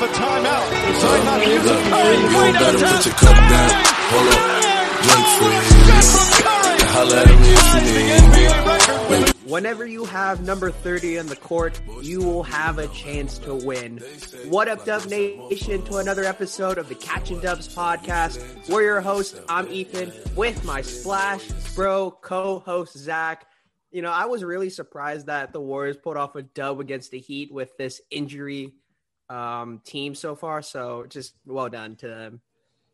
have a timeout. Decide not to use it. Look, Curry, you better downtown. put your cup down. Hold up. Drink free. Curry. At me if you need me. NBA record. Whenever you have number 30 on the court, you will have a chance to win. What up, Dub Nation, to another episode of the Catching Dubs podcast. We're your host. I'm Ethan with my Splash Bro co host, Zach. You know, I was really surprised that the Warriors pulled off a dub against the Heat with this injury um, team so far. So just well done to them.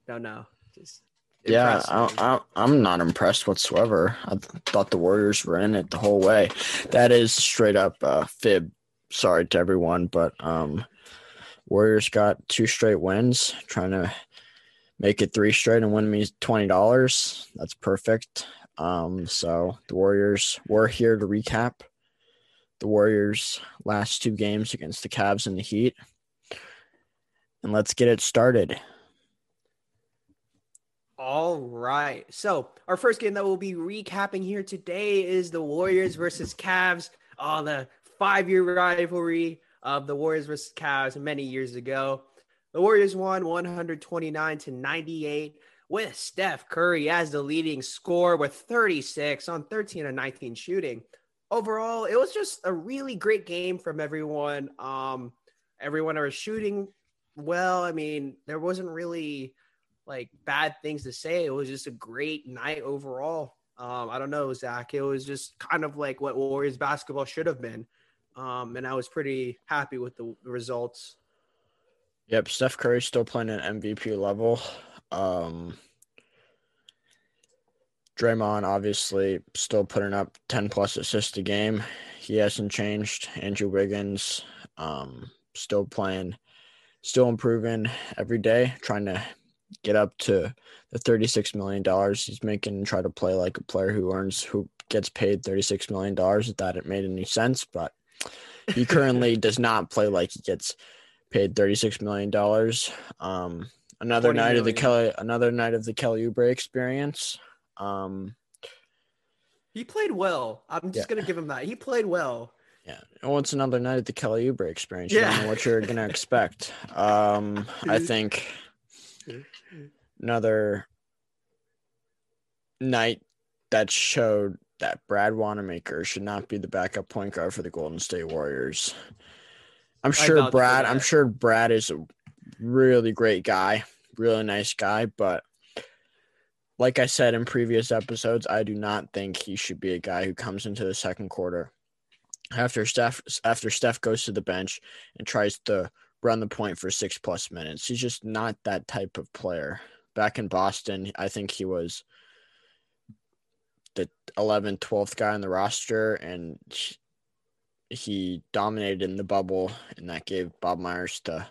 Don't know. Just Yeah. I, I, I'm not impressed whatsoever. I th- thought the Warriors were in it the whole way. That is straight up uh, fib. Sorry to everyone, but um, Warriors got two straight wins, trying to make it three straight and win me twenty dollars. That's perfect. Um, so the Warriors were here to recap the Warriors' last two games against the Cavs and the Heat, and let's get it started. All right. So our first game that we'll be recapping here today is the Warriors versus Cavs. Oh, the five-year rivalry of the Warriors versus Cavs many years ago. The Warriors won 129 to 98 with Steph Curry as the leading scorer with 36 on 13 and 19 shooting. Overall, it was just a really great game from everyone. Um, everyone was shooting well. I mean, there wasn't really like bad things to say. It was just a great night overall. Um, I don't know, Zach. It was just kind of like what Warriors basketball should have been. Um, and I was pretty happy with the results. Yep, Steph Curry still playing at MVP level. Um, Draymond obviously still putting up 10 plus assists a game. He hasn't changed. Andrew Wiggins um, still playing, still improving every day, trying to get up to the $36 million he's making and try to play like a player who earns, who gets paid $36 million. If that it made any sense, but he currently does not play like he gets paid $36 million. Um, another 40 night of the. Kelly, another night of the Kelly Oubre experience. Um, He played well. I'm just Yeah. gonna give him that. He played well. Yeah. Well, it's another night of the Kelly Oubre experience. You don't Yeah. know what you're gonna expect. Um, I think another night that showed that Brad Wanamaker should not be the backup point guard for the Golden State Warriors. I'm sure Brad. I'm sure Brad is a really great guy, really nice guy, but like I said in previous episodes, I do not think he should be a guy who comes into the second quarter after Steph after Steph goes to the bench and tries to run the point for six plus minutes. He's just not that type of player. Back in Boston, I think he was the 11th, 12th guy on the roster, and he- dominated in the bubble, and that gave Bob Myers the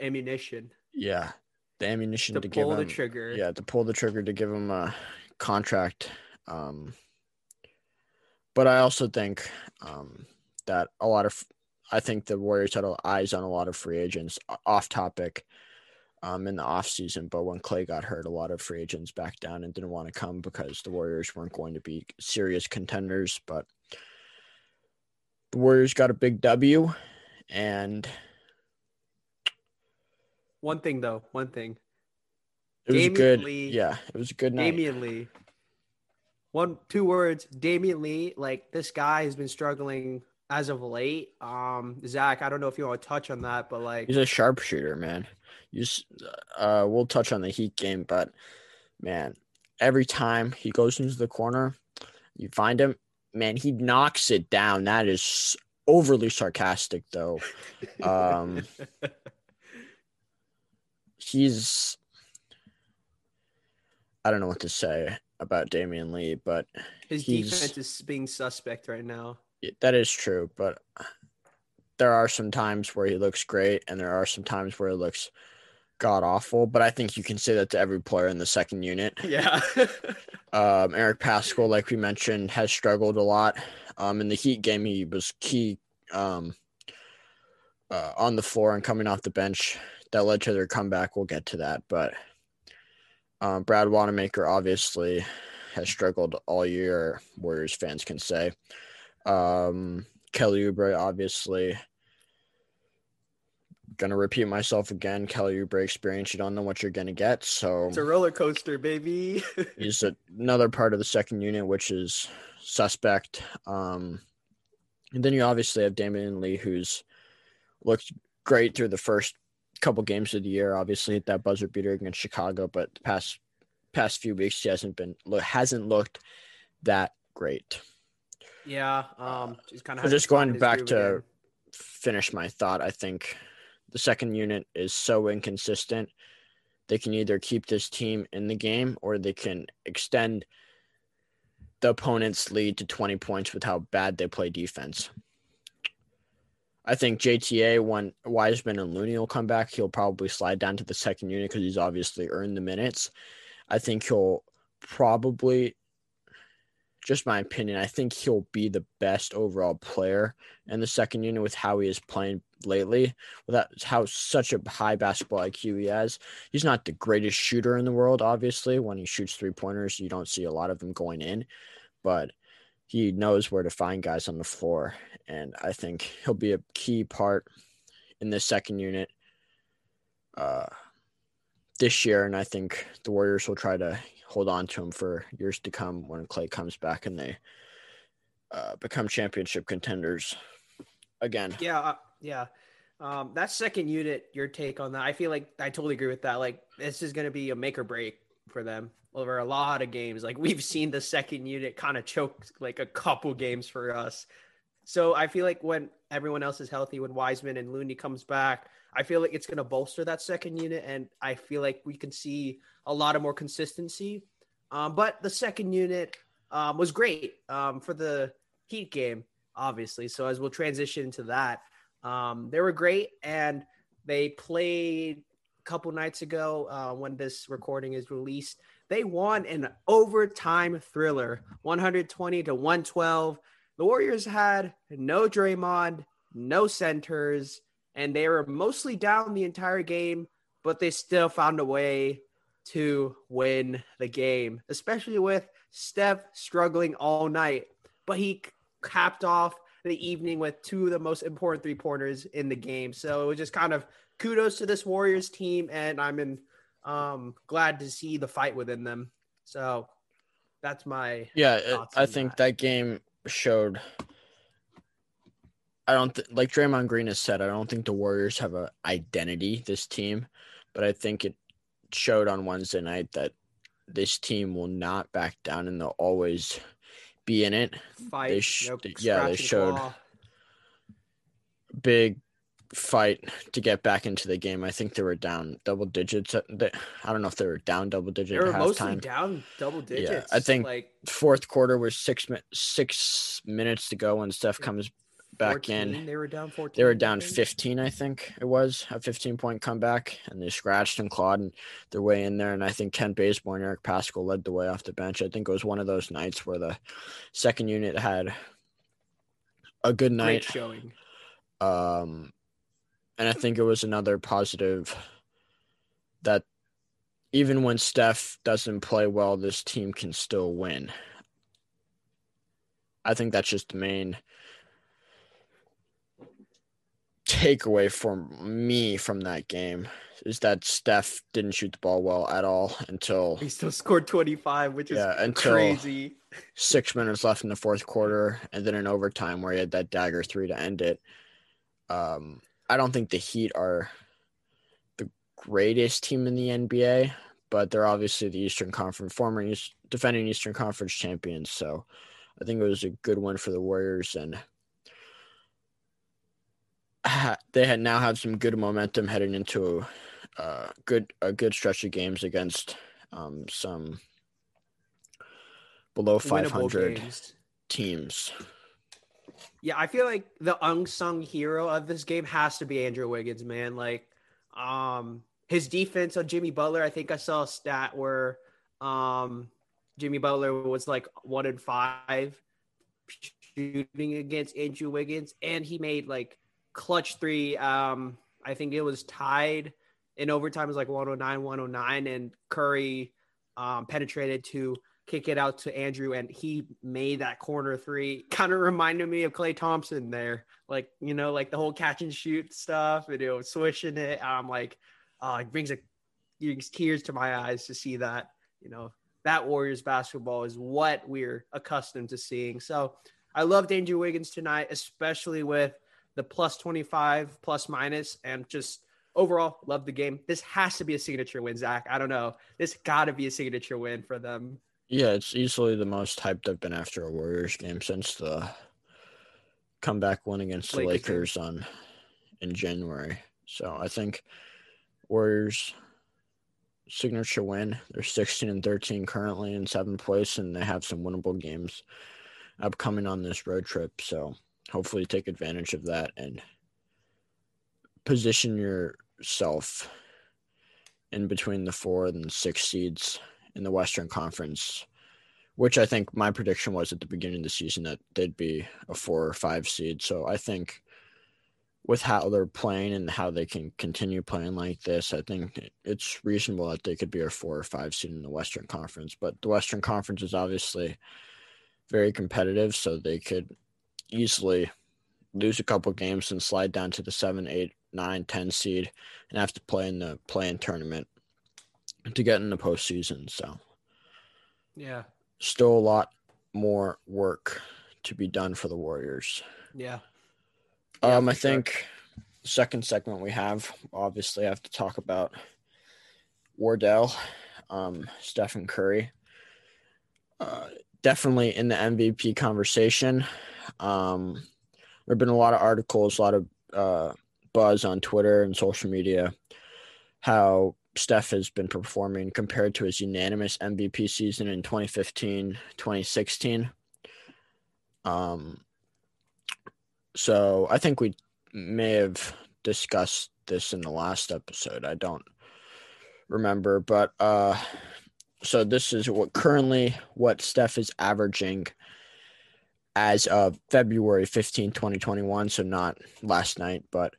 Ammunition yeah the ammunition to to, give pull the trigger. yeah to pull the trigger to give him a contract um but i also think um that a lot of i think the warriors had eyes on a lot of free agents off topic um in the off season but when Klay got hurt a lot of free agents backed down and didn't want to come because the warriors weren't going to be serious contenders but the warriors got a big w and One thing though, one thing. it was Damion good Lee- yeah it was a good night Damion Lee. One, two words. Damion Lee. Like this guy has been struggling as of late. Um, Zach, I don't know if you want to touch on that, but like, He's a sharpshooter, man. You, s- uh, we'll touch on the Heat game, but man, every time he goes into the corner, you find him, man, he knocks it down. That is overly sarcastic, though. Um, he's, I don't know what to say about Damion Lee, but his defense is being suspect right now. that is true. But there are some times where he looks great, and there are some times where he looks god awful. But I think you can say that to every player in the second unit. Yeah. Um, Eric Paschall, like we mentioned, has struggled a lot. Um, in the Heat game, he was key um, uh, on the floor and coming off the bench. That led to their comeback. We'll get to that. But um, Brad Wanamaker obviously has struggled all year, Warriors fans can say. Um, Kelly Oubre obviously gonna repeat myself again. Kelly Oubre experience, you don't know what you're gonna get. So It's a roller coaster, baby. he's another part of the second unit, which is suspect. Um, and then you obviously have Damion Lee, who's looked great through the first couple games of the year. Obviously, hit that buzzer beater against Chicago, but the past past few weeks he hasn't been hasn't looked that great. yeah. Um. Just kind of So just going back to finish my thought, I think the second unit is so inconsistent. They can either keep this team in the game or they can extend the opponent's lead to 20 points with how bad they play defense. I think JTA, when Wiseman and Looney will come back, he'll probably slide down to the second unit because he's obviously earned the minutes. I think he'll probably, just my opinion, I think he'll be the best overall player in the second unit with how he is playing lately. With that, how such a high basketball IQ he has. He's not the greatest shooter in the world, obviously. When he shoots three pointers, you don't see a lot of them going in, but he knows where to find guys on the floor. And I think he'll be a key part in the second unit uh, this year. And I think the Warriors will try to hold on to him for years to come when Klay comes back and they uh, become championship contenders again. Yeah, uh, yeah. Um, that second unit, your take on that? I feel like I totally agree with that. Like this is going to be a make or break for them over a lot of games. Like we've seen the second unit kind of choke like a couple games for us. So I feel like when everyone else is healthy, when Wiseman and Looney comes back, I feel like it's going to bolster that second unit, and I feel like we can see a lot of more consistency. Um, but the second unit um, was great um, for the Heat game, obviously. So as we'll transition into that, um, they were great, and they played a couple nights ago uh, when this recording is released. They won an overtime thriller, 120 to 112. The Warriors had no Draymond, no centers, and they were mostly down the entire game, but they still found a way to win the game, especially with Steph struggling all night. But he capped off the evening with two of the most important three pointers in the game. So it was just kind of kudos to this Warriors team, and I'm in, um, glad to see the fight within them. So that's my Yeah, it, I think that. that game showed. I don't th- like Draymond Green has said. I don't think the Warriors have a identity. This team, but I think it showed on Wednesday night that this team will not back down and they'll always be in it. fight. they sh- no yeah, they showed- claw. Big fight to get back into the game. I think they were down double digits. I don't know if they were down double digits They were mostly halftime. down double digits. Yeah, I think like Fourth quarter was six mi- six minutes to go when Steph comes back 14, in. They were down 14. They were down 15, I think it was a 15 point comeback, and they scratched and clawed and their way in there. And I think Kent Bazemore and Eric Paschall led the way off the bench. I think it was one of those nights where the second unit had a good Great night. showing. Um, and I think it was another positive that even when Steph doesn't play well, this team can still win. I think that's just the main takeaway for me from that game is that Steph didn't shoot the ball well at all until He still scored 25, which is until- crazy. six minutes left in the fourth quarter, and then in overtime where he had that dagger three to end it. Um, I don't think the Heat are the greatest team in the NBA, but they're obviously the Eastern Conference former East, defending Eastern Conference champions. So I think it was a good win for the Warriors, and they had now have some good momentum heading into a good a good stretch of games against um, some below 500 games. teams. Yeah, I feel like the unsung hero of this game has to be Andrew Wiggins, man. Like, um, his defense on Jimmy Butler. I think I saw a stat where, um, Jimmy Butler was like one in five shooting against Andrew Wiggins, and he made like clutch three. Um, I think it was tied in overtime. It was like 109, 109, and Curry um, penetrated to kick it out to Andrew, and he made that corner three. Kind of reminded me of Klay Thompson there, like you know, like the whole catch and shoot stuff, you know, swishing it. I'm like, oh, it brings a brings tears to my eyes to see that. You know, that Warriors basketball is what we're accustomed to seeing. So I loved Andrew Wiggins tonight, especially with the plus 25 plus minus and just overall love the game. This has to be a signature win, Zach. I don't know. This got to be a signature win for them. Yeah, it's easily the most hyped I've been after a Warriors game since the comeback win against the Lakers, Lakers on in January. So I think Warriors signature win. They're 16 and 13 currently in seventh place, and they have some winnable games upcoming on this road trip. So hopefully take advantage of that and position yourself in between the four and six seeds in the Western Conference, which I think my prediction was at the beginning of the season that they'd be a four or five seed. So I think with how they're playing and how they can continue playing like this, I think it's reasonable that they could be a four or five seed in the Western Conference. But the Western Conference is obviously very competitive, so they could easily lose a couple games and slide down to the seven, eight, nine, ten seed and have to play in the play-in tournament to get in the postseason. So, yeah, still a lot more work to be done for the Warriors. Yeah. yeah um, I sure. think second segment we have obviously have to talk about Wardell, um, Stephen Curry. Uh, definitely in the MVP conversation. Um, there have been a lot of articles, a lot of uh, buzz on Twitter and social media how Steph has been performing compared to his unanimous MVP season in 2015, 2016. Um, so I think we may have discussed this in the last episode. I don't remember, but uh, so this is what currently what Steph is averaging as of February 15, 2021. So not last night, but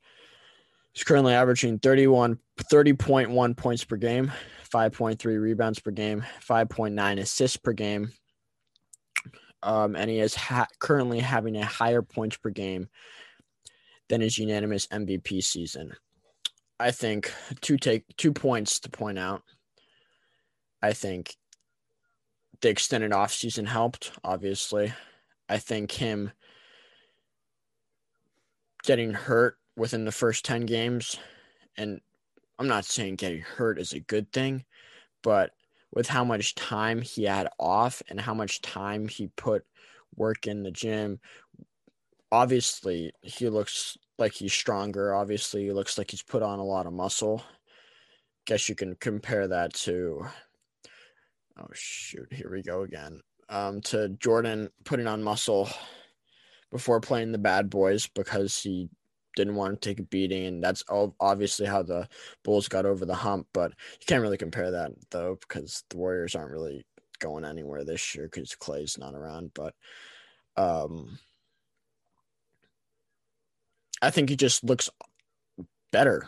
He's currently averaging 31, 30.1 points per game, 5.3 rebounds per game, 5.9 assists per game. Um, and he is ha- currently having a higher points per game than his unanimous MVP season. I think two take two points to point out. I think the extended offseason helped, obviously. I think him getting hurt within the first 10 games. And I'm not saying getting hurt is a good thing, but with how much time he had off and how much time he put work in the gym, obviously he looks like he's stronger. Obviously, he looks like he's put on a lot of muscle. Guess you can compare that to oh shoot, here we go again. Um, to Jordan putting on muscle before playing the bad boys because he didn't want to take a beating, and that's obviously how the Bulls got over the hump. But you can't really compare that though, because the Warriors aren't really going anywhere this year because Klay's not around. But um, I think he just looks better.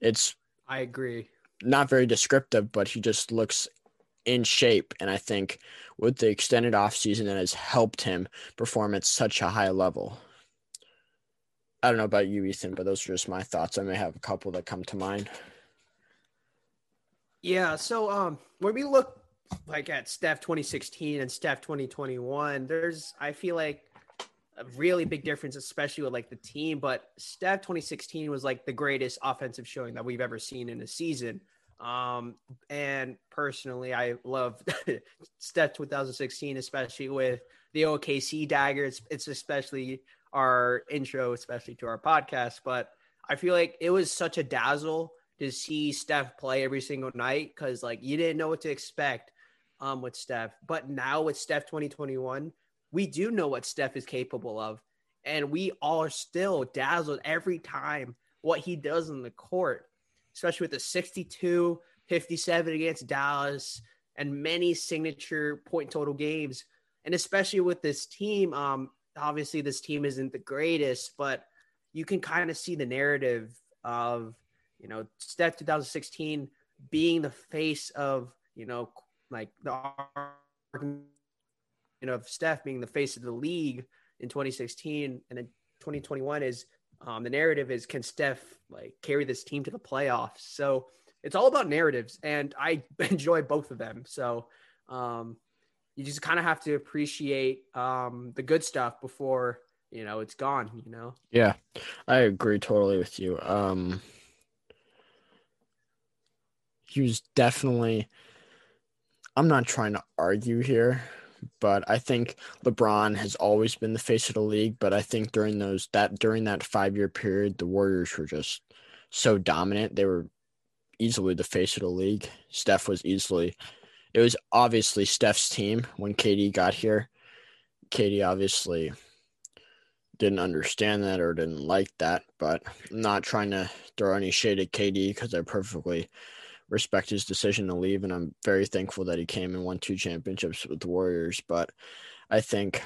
It's I agree. Not very descriptive, but he just looks in shape. And I think with the extended off season that has helped him perform at such a high level. I don't know about you, Ethan, but those are just my thoughts. I may have a couple that come to mind. Yeah. So um, when we look like at Steph 2016 and Steph 2021, there's I feel like a really big difference, especially with like the team. But Steph 2016 was like the greatest offensive showing that we've ever seen in a season. Um, and personally, I love Steph 2016, especially with the OKC dagger. It's, it's especially our intro, especially to our podcast. But I feel like it was such a dazzle to see Steph play every single night because like you didn't know what to expect um with Steph. But now with Steph 2021, we do know what Steph is capable of. And we are still dazzled every time what he does in the court, especially with the 62 57 against Dallas and many signature point total games. And especially with this team, um, obviously this team isn't the greatest, but you can kind of see the narrative of, you know, Steph 2016 being the face of, you know, like the you know, of Steph being the face of the league in 2016 and then 2021 is um, the narrative is can Steph like carry this team to the playoffs? So it's all about narratives, and I enjoy both of them. So um, you just kind of have to appreciate um, the good stuff before you know it's gone. You know. Yeah, I agree totally with you. Um, he was definitely. I'm not trying to argue here, but I think LeBron has always been the face of the league. But I think during those that during that five year period, the Warriors were just so dominant. They were easily the face of the league. Steph was easily. It was obviously Steph's team when KD got here. KD obviously didn't understand that or didn't like that, but I'm not trying to throw any shade at KD because I perfectly respect his decision to leave, and I'm very thankful that he came and won two championships with the Warriors. But I think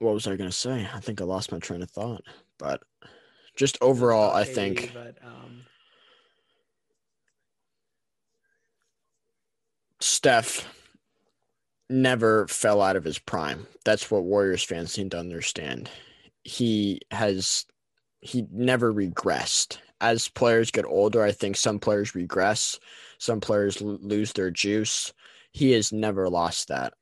what was I going to say? I think I lost my train of thought. But just overall, I think. But, um... Steph never fell out of his prime. That's what Warriors fans seem to understand. He has he never regressed. As players get older, I think some players regress, some players l- lose their juice. He has never lost that.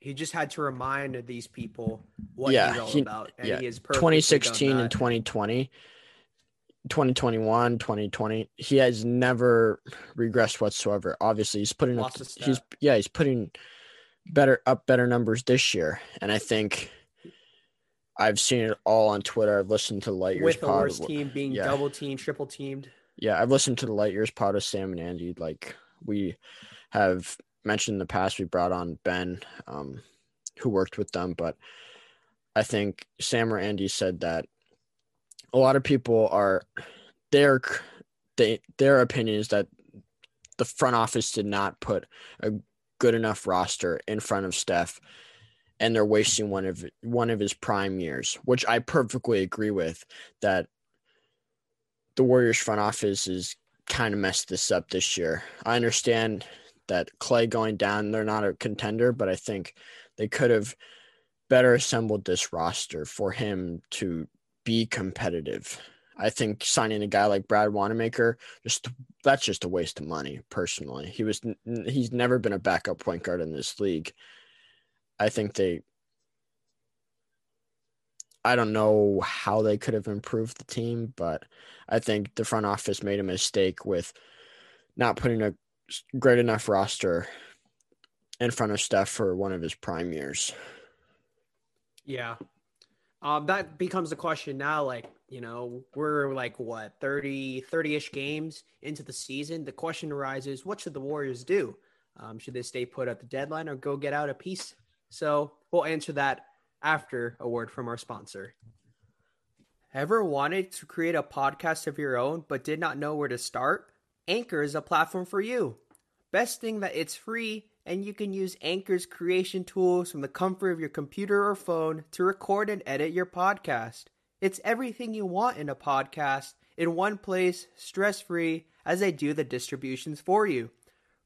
He just had to remind these people what Yeah, he's all he- about. And yeah. he is 2016 and 2020, 2021, 2020, he has never regressed whatsoever. Obviously, he's putting up he's yeah, he's putting better up better numbers this year. And I think I've seen it all on Twitter. I've listened to Light Years with the pod. worst team being yeah. double teamed, triple teamed. Yeah, I've listened to the Light Years pod of Sam and Andy. Like we have mentioned in the past, we brought on Ben, um, who worked with them, but I think Sam or Andy said that a lot of people are their they their opinion is that the front office did not put a good enough roster in front of Steph and they're wasting one of one of his prime years, which I perfectly agree with that the Warriors front office is kind of messed this up this year. I understand that Klay going down, they're not a contender, but I think they could have better assembled this roster for him to be competitive. I think signing a guy like Brad Wanamaker just that's just a waste of money. Personally, he was he's never been a backup point guard in this league. I think they. I don't know how they could have improved the team, but I think the front office made a mistake with not putting a great enough roster in front of Steph for one of his prime years. Yeah. Um, that becomes the question now. Like, you know, we're like what 30, 30 ish games into the season. The question arises what should the Warriors do? Um, should they stay put at the deadline or go get out a piece? So we'll answer that after a word from our sponsor. Ever wanted to create a podcast of your own but did not know where to start? Anchor is a platform for you. Best thing that it's free and you can use Anchor's creation tools from the comfort of your computer or phone to record and edit your podcast. It's everything you want in a podcast in one place, stress free, as they do the distributions for you.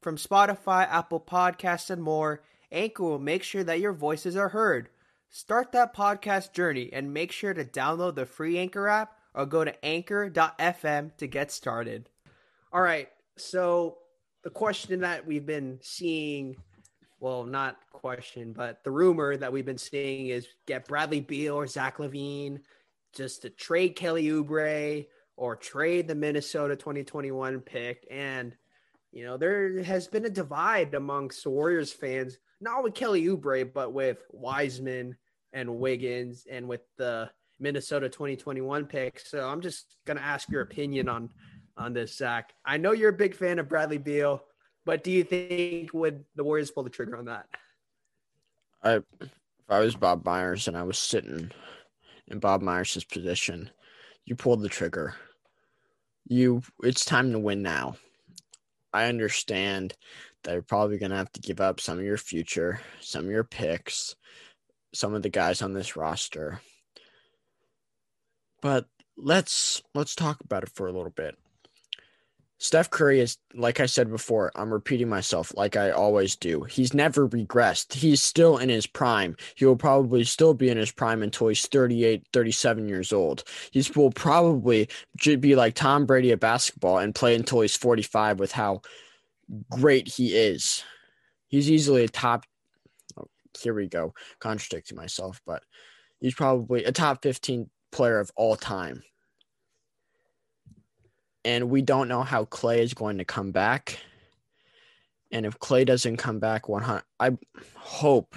From Spotify, Apple Podcasts, and more, Anchor will make sure that your voices are heard. Start that podcast journey and make sure to download the free Anchor app or go to anchor.fm to get started. All right. So, the question that we've been seeing, well, not question, but the rumor that we've been seeing is get Bradley Beal or Zach LaVine just to trade Kelly Oubre or trade the Minnesota 2021 pick. And, you know, there has been a divide amongst Warriors fans, not with Kelly Oubre, but with Wiseman and Wiggins and with the Minnesota 2021 pick. So I'm just going to ask your opinion on on this, Zach. I know you're a big fan of Bradley Beal, but do you think would the Warriors pull the trigger on that? I if I was Bob Myers and I was sitting in Bob Myers' position, you pulled the trigger. You it's time to win now. I understand that you're probably gonna have to give up some of your future, some of your picks, some of the guys on this roster. But let's let's talk about it for a little bit. Steph Curry is, like I said before, I'm repeating myself like I always do. He's never regressed. He's still in his prime. He will probably still be in his prime until he's 38, 37 years old. He will probably be like Tom Brady at basketball and play until he's 45 with how great he is. He's easily a top, oh, here we go, contradicting myself, but he's probably a top 15 player of all time and we don't know how Klay is going to come back. And if Klay doesn't come back 100, I hope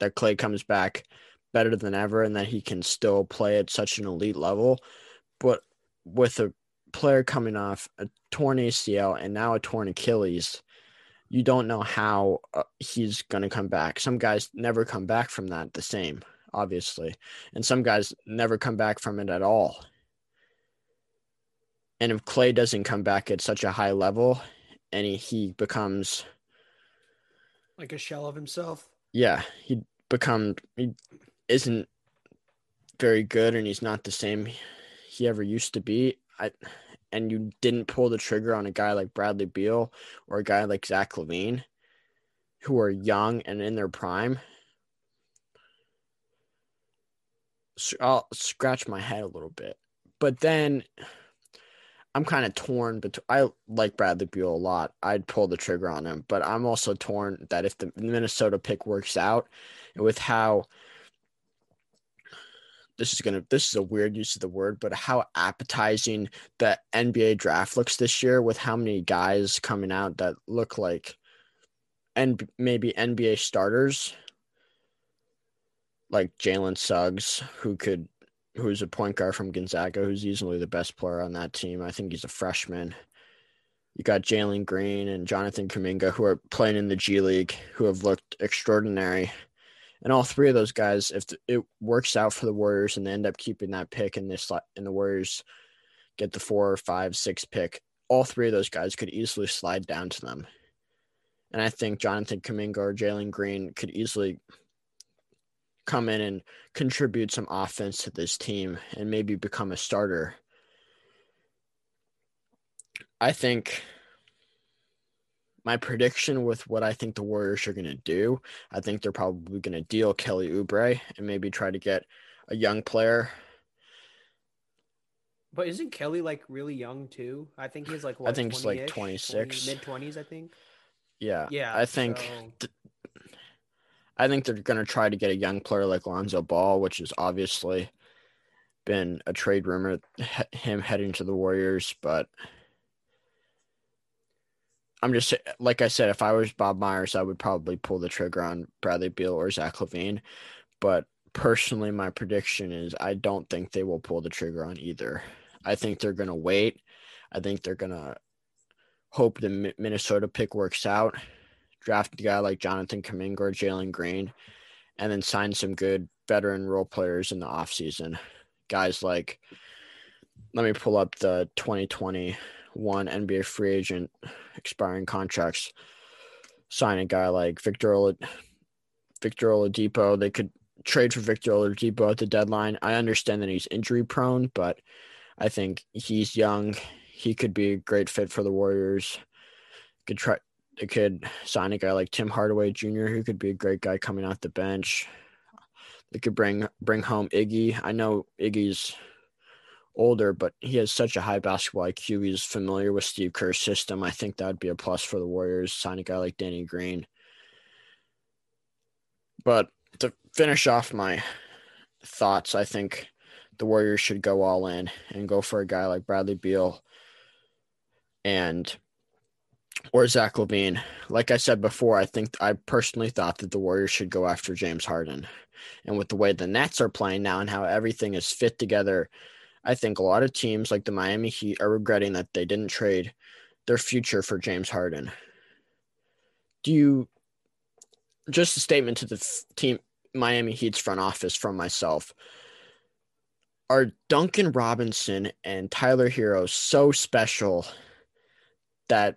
that Klay comes back better than ever and that he can still play at such an elite level. But with a player coming off a torn ACL and now a torn Achilles, you don't know how uh, he's going to come back. Some guys never come back from that the same, obviously. And some guys never come back from it at all. And if Klay doesn't come back at such a high level and he, he becomes like a shell of himself. Yeah, he become he isn't very good and he's not the same he ever used to be. I and you didn't pull the trigger on a guy like Bradley Beal or a guy like Zach LaVine, who are young and in their prime. I'll scratch my head a little bit. But then I'm kind of torn, but I like Bradley Beal a lot. I'd pull the trigger on him, but I'm also torn that if the Minnesota pick works out, with how this is gonna this is a weird use of the word, but how appetizing the NBA draft looks this year, with how many guys coming out that look like and maybe NBA starters, like Jalen Suggs, who could who's a point guard from Gonzaga, who's easily the best player on that team. I think he's a freshman. You got Jalen Green and Jonathan Kuminga, who are playing in the G League, who have looked extraordinary. And all three of those guys, if it works out for the Warriors and they end up keeping that pick and this and the Warriors get the four or five, six pick, all three of those guys could easily slide down to them. And I think Jonathan Kuminga or Jalen Green could easily come in and contribute some offense to this team and maybe become a starter. I think my prediction with what I think the Warriors are going to do, I think they're probably going to deal Kelly Oubre and maybe try to get a young player. But isn't Kelly like really young too? I think he's like what, I think he's like 26, mid 20s, I think. Yeah. Yeah. I think so... th- I think they're going to try to get a young player like Lonzo Ball, which has obviously been a trade rumor, him heading to the Warriors. But I'm just like I said, if I was Bob Myers, I would probably pull the trigger on Bradley Beal or Zach LaVine. But personally, my prediction is I don't think they will pull the trigger on either. I think they're going to wait. I think they're going to hope the Minnesota pick works out draft a guy like Jonathan Kuminga or Jalen Green, and then sign some good veteran role players in the offseason. Guys like, let me pull up the 2021 NBA free agent expiring contracts. Sign a guy like Victor Olad- Victor Oladipo. They could trade for Victor Oladipo at the deadline. I understand that he's injury prone, but I think he's young. He could be a great fit for the Warriors. Could try they could sign a guy like Tim Hardaway Jr., who could be a great guy coming off the bench. They could bring bring home Iggy. I know Iggy's older, but he has such a high basketball IQ. He's familiar with Steve Kerr's system. I think that would be a plus for the Warriors. Sign a guy like Danny Green. But to finish off my thoughts, I think the Warriors should go all in and go for a guy like Bradley Beal and or Zach LaVine. Like I said before, I think I personally thought that the Warriors should go after James Harden. And with the way the Nets are playing now and how everything is fit together, I think a lot of teams like the Miami Heat are regretting that they didn't trade their future for James Harden. Do you just a statement to the team Miami Heat's front office from myself? Are Duncan Robinson and Tyler Herro so special that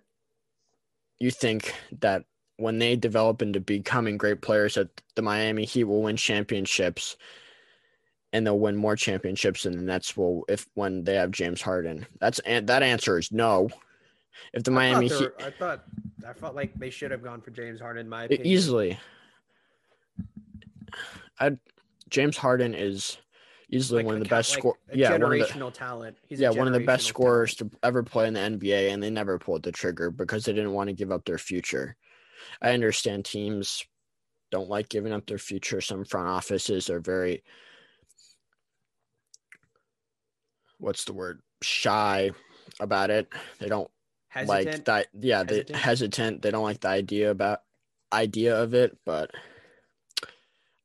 you think that when they develop into becoming great players that the Miami Heat will win championships and they'll win more championships than the Nets will if when they have James Harden. That's that answer is no. if the I Miami thought, Heat I thought I felt like they should have gone for James Harden. In my opinion, easily, I James Harden is easily Like one of the best like score. Yeah, one of the talent. He's yeah one of the best scorers talent. to ever play in the NBA, and they never pulled the trigger because they didn't want to give up their future. I understand teams don't like giving up their future. Some front offices are very what's the word shy about it. They don't like that. Yeah, they Hesitant? hesitant. They don't like the idea about idea of it. But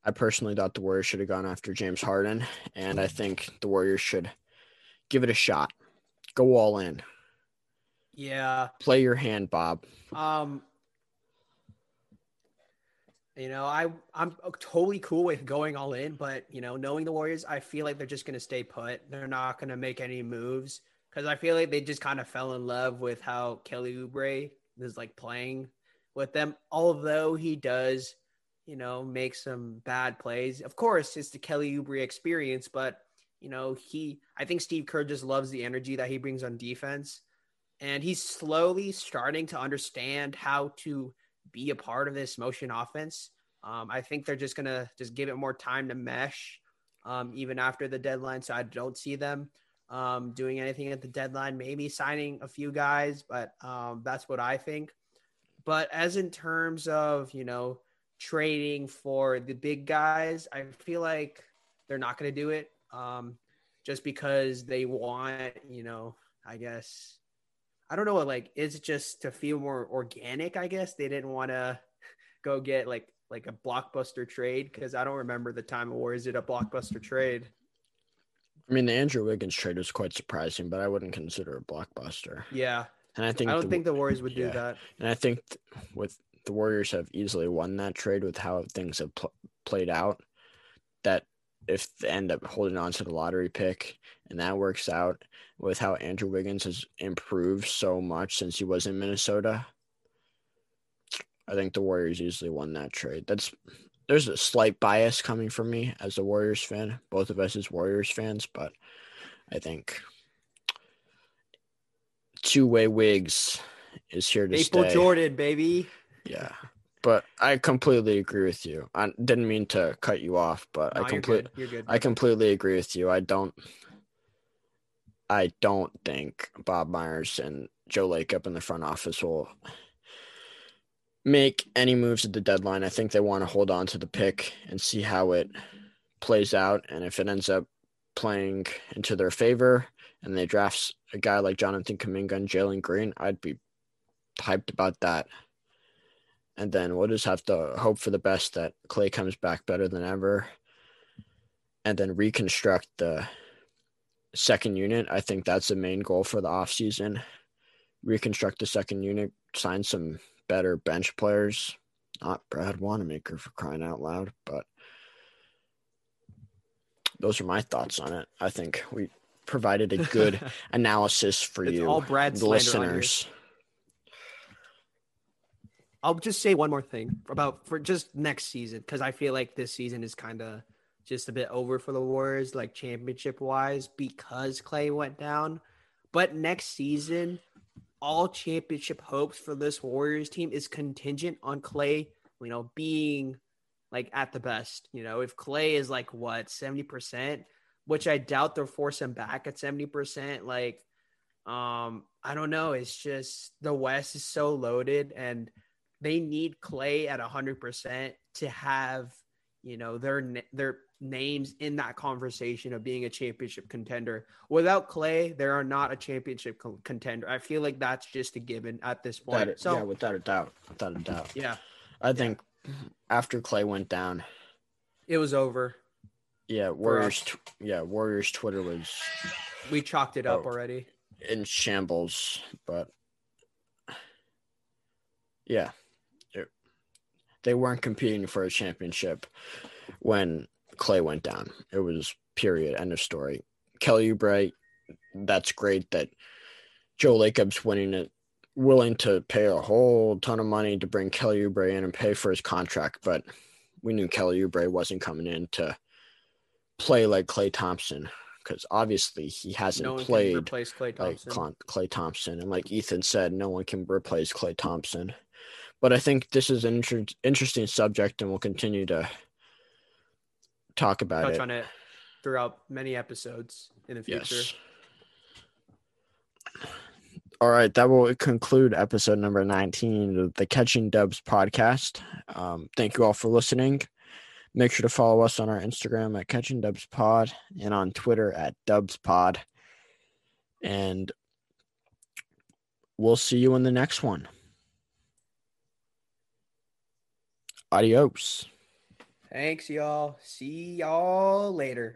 I personally thought the Warriors should have gone after James Harden, and I think the Warriors should give it a shot. Go all in. yeah. Play your hand, Bob. Um, you know, I I'm totally cool with going all in, but you know, knowing the Warriors, I feel like they're just gonna stay put. They're not gonna make any moves because I feel like they just kind of fell in love with how Kelly Oubre is like playing with them. Although he does, you know, make some bad plays. Of course, it's the Kelly Oubre experience, but you know, he I think Steve Kerr just loves the energy that he brings on defense and he's slowly starting to understand how to be a part of this motion offense. Um, I think they're just gonna just give it more time to mesh, um, even after the deadline. So I don't see them um, doing anything at the deadline. Maybe signing a few guys, but um, that's what I think. But as in terms of you know trading for the big guys, I feel like they're not going to do it um, just because they want you know I guess I don't know what like is it just to feel more organic, I guess. They didn't want to go get like like a blockbuster trade because I don't remember the time Warriors did a blockbuster trade. I mean, the Andrew Wiggins trade was quite surprising, but I wouldn't consider a blockbuster. Yeah. And I think I don't the- think the Warriors would do that. And I think th- with the Warriors have easily won that trade with how things have pl- played out. That if they end up holding on to the lottery pick and that works out with how Andrew Wiggins has improved so much since he was in Minnesota, I think the Warriors easily won that trade. That's there's a slight bias coming from me as a Warriors fan, both of us as Warriors fans, but I think two way Wigs is here to Maple stay. Jordan, baby. Yeah. But I completely agree with you. I didn't mean to cut you off, but No, I you're completely good. You're good. I completely agree with you. I don't I don't think Bob Myers and Joe Lacob in the front office will make any moves at the deadline. I think they want to hold on to the pick and see how it plays out. And if it ends up playing into their favor and they draft a guy like Jonathan Kuminga and Jalen Green, I'd be hyped about that. And then we'll just have to hope for the best that Klay comes back better than ever. And then reconstruct the second unit. I think that's the main goal for the offseason. Reconstruct the second unit, sign some better bench players. Not Brad Wanamaker for crying out loud, but those are my thoughts on it. I think we provided a good analysis for It's you, all Brad the listeners. I'll just say one more thing about for just next season because I feel like this season is kind of just a bit over for the Warriors, like championship wise, because Klay went down. But next season, all championship hopes for this Warriors team is contingent on Klay, you know, being like at the best. You know, if Klay is like what seventy percent, which I doubt they'll force him back at seventy percent, like um, I don't know. It's just the West is so loaded and they need Klay at 100% to have, you know, their their names in that conversation of being a championship contender. Without Klay, they are not a championship co- contender. I feel like that's just a given at this point. That, so, yeah, without a doubt. Without a doubt. yeah, I think after Klay went down, it was over. yeah, Warriors tw- yeah, Warriors Twitter was We chalked it up Oh. already. in shambles, but yeah, they weren't competing for a championship when Klay went down. It was period end of story. Kelly Oubre, that's great that Joe Lacob's winning it, willing to pay a whole ton of money to bring Kelly Oubre in and pay for his contract, but we knew Kelly Oubre wasn't coming in to play like Klay Thompson because obviously he hasn't no played Klay like Thompson. Klay Thompson, and like Ethan said, no one can replace Klay Thompson. But I think this is an inter- interesting subject, and we'll continue to talk about Touch it. on it throughout many episodes in the future. Yes. All right, that will conclude episode number 19 of the Catching Dubs podcast. Um, thank you all for listening. Make sure to follow us on our Instagram at Catching Dubs Pod and on Twitter at Dubs Pod. And we'll see you in the next one. Adios. Thanks, y'all. See y'all later.